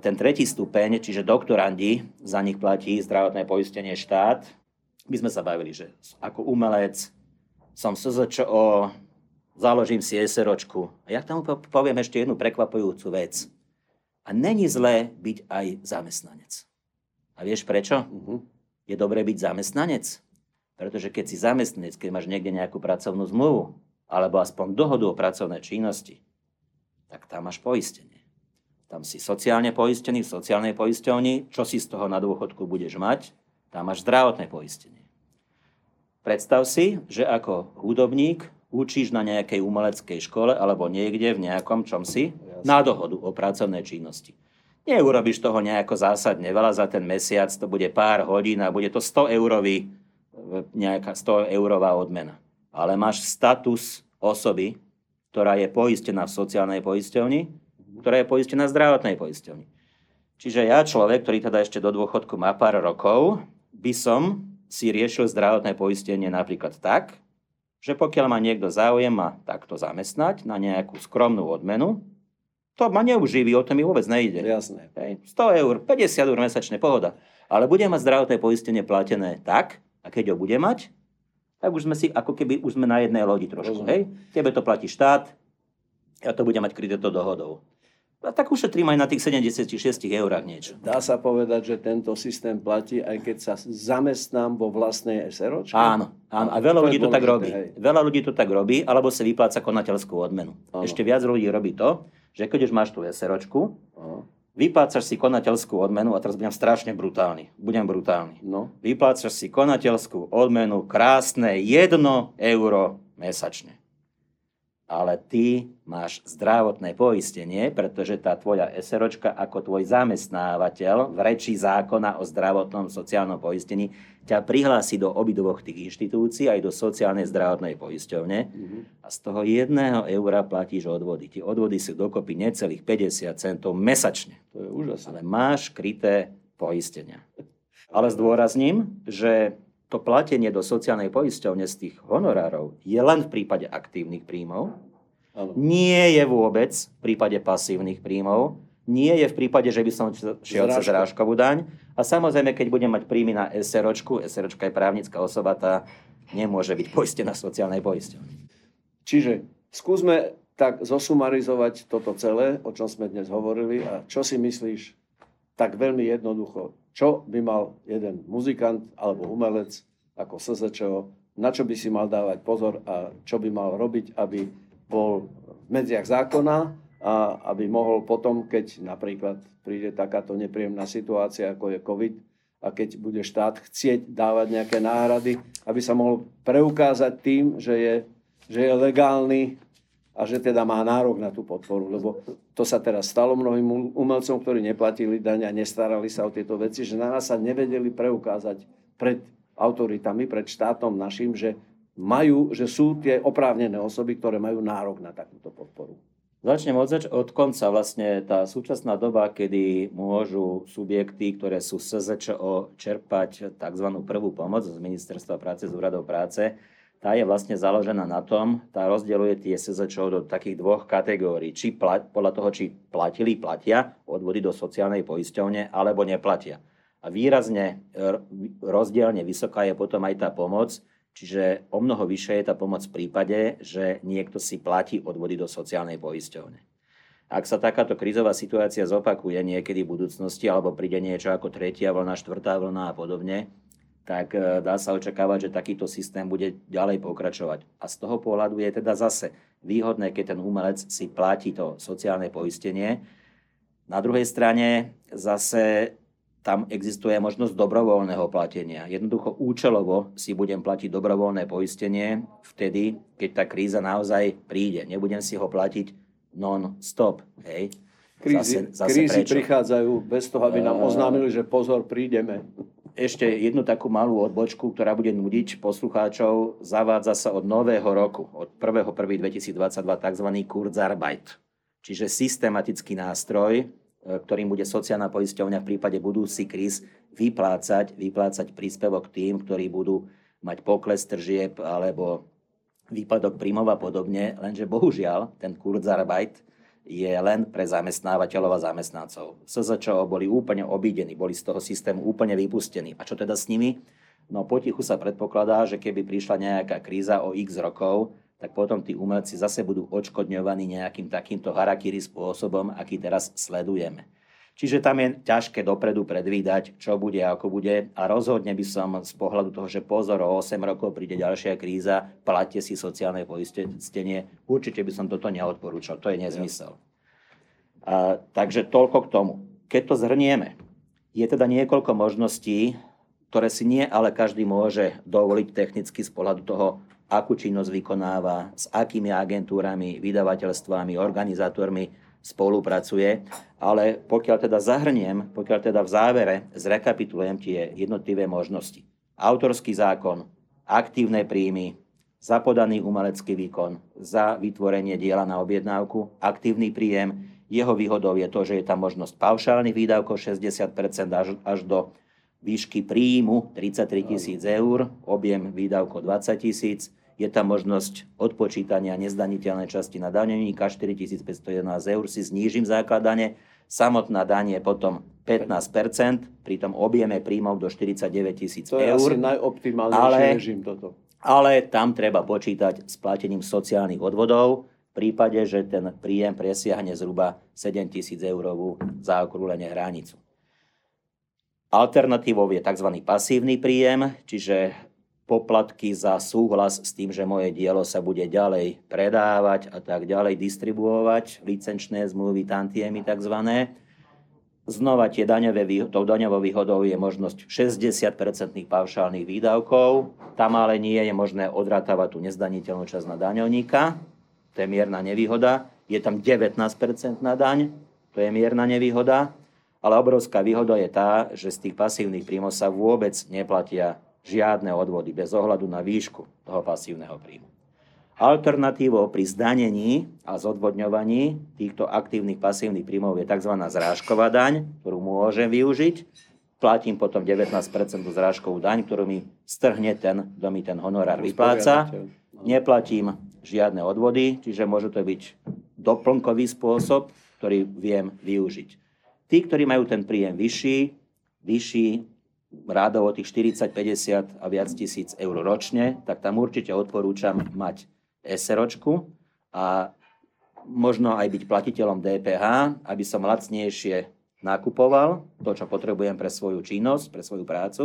ten tretí stupeň, čiže doktorandi, za nich platí zdravotné poistenie štát. My sme sa bavili, že ako umelec som SZČO, založím si SROčku. A ja tomu poviem ešte jednu prekvapujúcu vec. A není zlé byť aj zamestnanec. A vieš prečo? Uh-huh. Je dobré byť zamestnanec. Pretože keď si zamestnanec, keď máš niekde nejakú pracovnú zmluvu, alebo aspoň dohodu o pracovnej činnosti, tak tam máš poistenie. Tam si sociálne poistený v sociálnej poisťovni, čo si z toho na dôchodku budeš mať, tam máš zdravotné poistenie. Predstav si, že ako hudobník učíš na nejakej umeleckej škole alebo niekde v nejakom čomsi na dohodu o pracovnej činnosti. Neurobiš toho nejako zásadne veľa za ten mesiac, to bude pár hodín a bude to 100 eurový, nejaká 100 eurová odmena. Ale máš status osoby, ktorá je poistená v sociálnej poisťovni, ktorá je poistená v zdravotnej poisťovni. Čiže ja, človek, ktorý teda ešte do dôchodku má pár rokov, by som si riešil zdravotné poistenie napríklad tak, že pokiaľ ma niekto záujem ma takto zamestnať na nejakú skromnú odmenu, to ma neuživí, o to mi vôbec nejde. Jasné. Hej, 100 eur, 50 eur mesačne, pohoda. Ale budem mať zdravotné poistenie platené tak, a keď ho bude mať, tak už sme si, ako keby už sme na jednej lodi trošku. Hej? Tebe to platí štát, ja to budem mať kryté to dohodou. A tak ušetrím aj na tých 76 eurách niečo. Dá sa povedať, že tento systém platí, aj keď sa zamestnám vo vlastnej SROčke? Áno, áno. A veľa to ľudí to tak robí. Hej. Veľa ľudí to tak robí, alebo sa vypláca konateľskú odmenu. Áno. Ešte viac ľudí robí to, že keď už máš tú SROčku, áno. Vyplácaš si konateľskú odmenu, a teraz budem strašne brutálny, budem brutálny. No. Vyplácaš si konateľskú odmenu krásne 1 euro mesačne ale ty máš zdravotné poistenie, pretože tá tvoja SROčka ako tvoj zamestnávateľ v reči zákona o zdravotnom sociálnom poistení ťa prihlási do obidvoch tých inštitúcií, aj do sociálnej zdravotnej poisťovne mm-hmm. a z toho jedného eura platíš odvody. Tie odvody sú dokopy necelých 50 centov mesačne. To je úžasné. Ale máš kryté poistenia. Ale zdôrazním, že to platenie do sociálnej poisťovne z tých honorárov je len v prípade aktívnych príjmov, ano. nie je vôbec v prípade pasívnych príjmov, nie je v prípade, že by som šiel cez rážkovú daň. A samozrejme, keď budem mať príjmy na SROčku, SROčka je právnická osoba, tá nemôže byť poistená sociálnej poisťovne. Čiže skúsme tak zosumarizovať toto celé, o čom sme dnes hovorili a čo si myslíš tak veľmi jednoducho čo by mal jeden muzikant alebo umelec ako SZČO, na čo by si mal dávať pozor a čo by mal robiť, aby bol v medziach zákona a aby mohol potom, keď napríklad príde takáto nepríjemná situácia, ako je COVID, a keď bude štát chcieť dávať nejaké náhrady, aby sa mohol preukázať tým, že je, že je legálny a že teda má nárok na tú podporu, lebo to sa teraz stalo mnohým umelcom, ktorí neplatili daň a nestarali sa o tieto veci, že na nás sa nevedeli preukázať pred autoritami, pred štátom našim, že majú, že sú tie oprávnené osoby, ktoré majú nárok na takúto podporu. Začnem od, zač- od konca. Vlastne tá súčasná doba, kedy môžu subjekty, ktoré sú SZČO, čerpať tzv. prvú pomoc z Ministerstva práce, z úradov práce, tá je vlastne založená na tom, tá rozdeľuje tie SZČO do takých dvoch kategórií. Či plat, podľa toho, či platili, platia odvody do sociálnej poisťovne, alebo neplatia. A výrazne rozdielne vysoká je potom aj tá pomoc, Čiže o mnoho vyššia je tá pomoc v prípade, že niekto si platí odvody do sociálnej poisťovne. Ak sa takáto krízová situácia zopakuje niekedy v budúcnosti alebo príde niečo ako tretia vlna, štvrtá vlna a podobne, tak e, dá sa očakávať, že takýto systém bude ďalej pokračovať. A z toho pohľadu je teda zase výhodné, keď ten umelec si platí to sociálne poistenie. Na druhej strane zase tam existuje možnosť dobrovoľného platenia. Jednoducho účelovo si budem platiť dobrovoľné poistenie vtedy, keď tá kríza naozaj príde. Nebudem si ho platiť non-stop. Hej. Krízy, zase, zase krízy prichádzajú bez toho, aby nám oznámili, že pozor, prídeme. Ešte jednu takú malú odbočku, ktorá bude nudiť poslucháčov. Zavádza sa od nového roku, od 1.1.2022 tzv. Kurzarbeit. Čiže systematický nástroj, E, ktorým bude sociálna poisťovňa v prípade budúci kríz vyplácať, vyplácať príspevok tým, ktorí budú mať pokles tržieb alebo výpadok príjmov a podobne, lenže bohužiaľ ten Kurzarbeit je len pre zamestnávateľov a zamestnancov. SZČO boli úplne obídení, boli z toho systému úplne vypustení. A čo teda s nimi? No potichu sa predpokladá, že keby prišla nejaká kríza o x rokov, tak potom tí umelci zase budú odškodňovaní nejakým takýmto harakiri spôsobom, aký teraz sledujeme. Čiže tam je ťažké dopredu predvídať, čo bude a ako bude. A rozhodne by som z pohľadu toho, že pozor, o 8 rokov príde ďalšia kríza, platte si sociálne poistenie, určite by som toto neodporúčal. To je nezmysel. A, takže toľko k tomu. Keď to zhrnieme, je teda niekoľko možností, ktoré si nie ale každý môže dovoliť technicky z pohľadu toho, akú činnosť vykonáva, s akými agentúrami, vydavateľstvami, organizátormi spolupracuje. Ale pokiaľ teda zahrniem, pokiaľ teda v závere zrekapitulujem tie jednotlivé možnosti. Autorský zákon, aktívne príjmy, za podaný umelecký výkon, za vytvorenie diela na objednávku, aktívny príjem. Jeho výhodou je to, že je tam možnosť paušálnych výdavkov 60% až, až do výšky príjmu 33 tisíc eur, objem výdavkov 20 tisíc, je tam možnosť odpočítania nezdaniteľnej časti na daňovníka 4511 eur, si znížim základane, samotná daň je potom 15%, pri tom objeme príjmov do 49 tisíc eur. To je asi najoptimálnejší ale, režim toto. Ale tam treba počítať s platením sociálnych odvodov, v prípade, že ten príjem presiahne zhruba 7 tisíc eurovú zaokrúlenie hranicu. Alternatívou je tzv. pasívny príjem, čiže poplatky za súhlas s tým, že moje dielo sa bude ďalej predávať a tak ďalej distribuovať, licenčné zmluvy, tantiemy tzv. Znova tie daňové, tou daňovou výhodou je možnosť 60% paušálnych výdavkov. Tam ale nie je možné odratávať tú nezdaniteľnú časť na daňovníka. To je mierna nevýhoda. Je tam 19% na daň. To je mierna nevýhoda. Ale obrovská výhoda je tá, že z tých pasívnych príjmov sa vôbec neplatia žiadne odvody bez ohľadu na výšku toho pasívneho príjmu. Alternatívou pri zdanení a zodvodňovaní týchto aktívnych pasívnych príjmov je tzv. zrážková daň, ktorú môžem využiť. Platím potom 19% zrážkovú daň, ktorú mi strhne ten, kto mi ten honorár vypláca. Neplatím žiadne odvody, čiže môže to byť doplnkový spôsob, ktorý viem využiť. Tí, ktorí majú ten príjem vyšší, vyšší rádovo tých 40, 50 a viac tisíc eur ročne, tak tam určite odporúčam mať SROčku a možno aj byť platiteľom DPH, aby som lacnejšie nakupoval to, čo potrebujem pre svoju činnosť, pre svoju prácu.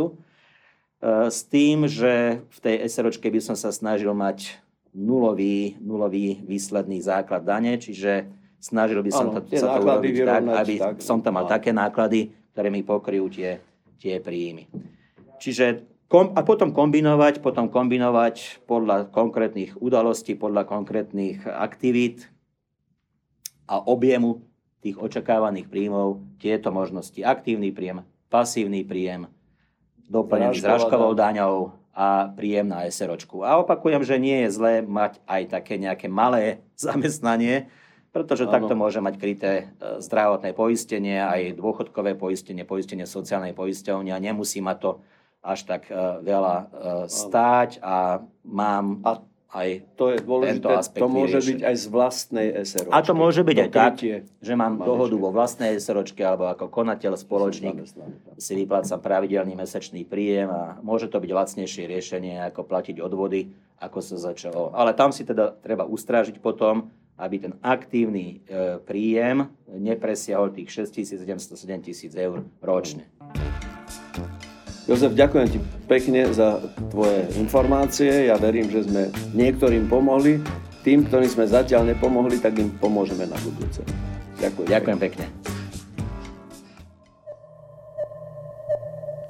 E, s tým, že v tej SROčke by som sa snažil mať nulový, nulový výsledný základ dane, čiže snažil by som ano, to, sa to urobiť tak, aby tak, som tam mal také náklady, ktoré mi pokryjú tie tie príjmy. Čiže Kom, a potom kombinovať, potom kombinovať podľa konkrétnych udalostí, podľa konkrétnych aktivít a objemu tých očakávaných príjmov tieto možnosti. Aktívny príjem, pasívny príjem, doplnený zrážkovou daňou a príjem na SROčku. A opakujem, že nie je zlé mať aj také nejaké malé zamestnanie, pretože ano. takto môže mať kryté e, zdravotné poistenie, aj dôchodkové poistenie, poistenie sociálnej poisťovne a nemusí mať to až tak uh, veľa uh, stáť a mám a aj to je dôležité, tento aspekt to môže vyriešený. byť aj z vlastnej SROčky. A to môže byť aj tak, že mám manažer. dohodu vo vlastnej SROčke alebo ako konateľ, spoločník si vyplácam pravidelný mesačný príjem a môže to byť lacnejšie riešenie ako platiť odvody, ako sa začalo. Ale tam si teda treba ustrážiť potom, aby ten aktívny e, príjem nepresiahol tých 6700-7000 eur ročne. Jozef, ďakujem ti pekne za tvoje informácie. Ja verím, že sme niektorým pomohli. Tým, ktorým sme zatiaľ nepomohli, tak im pomôžeme na budúce. Ďakujem. Ďakujem pekne.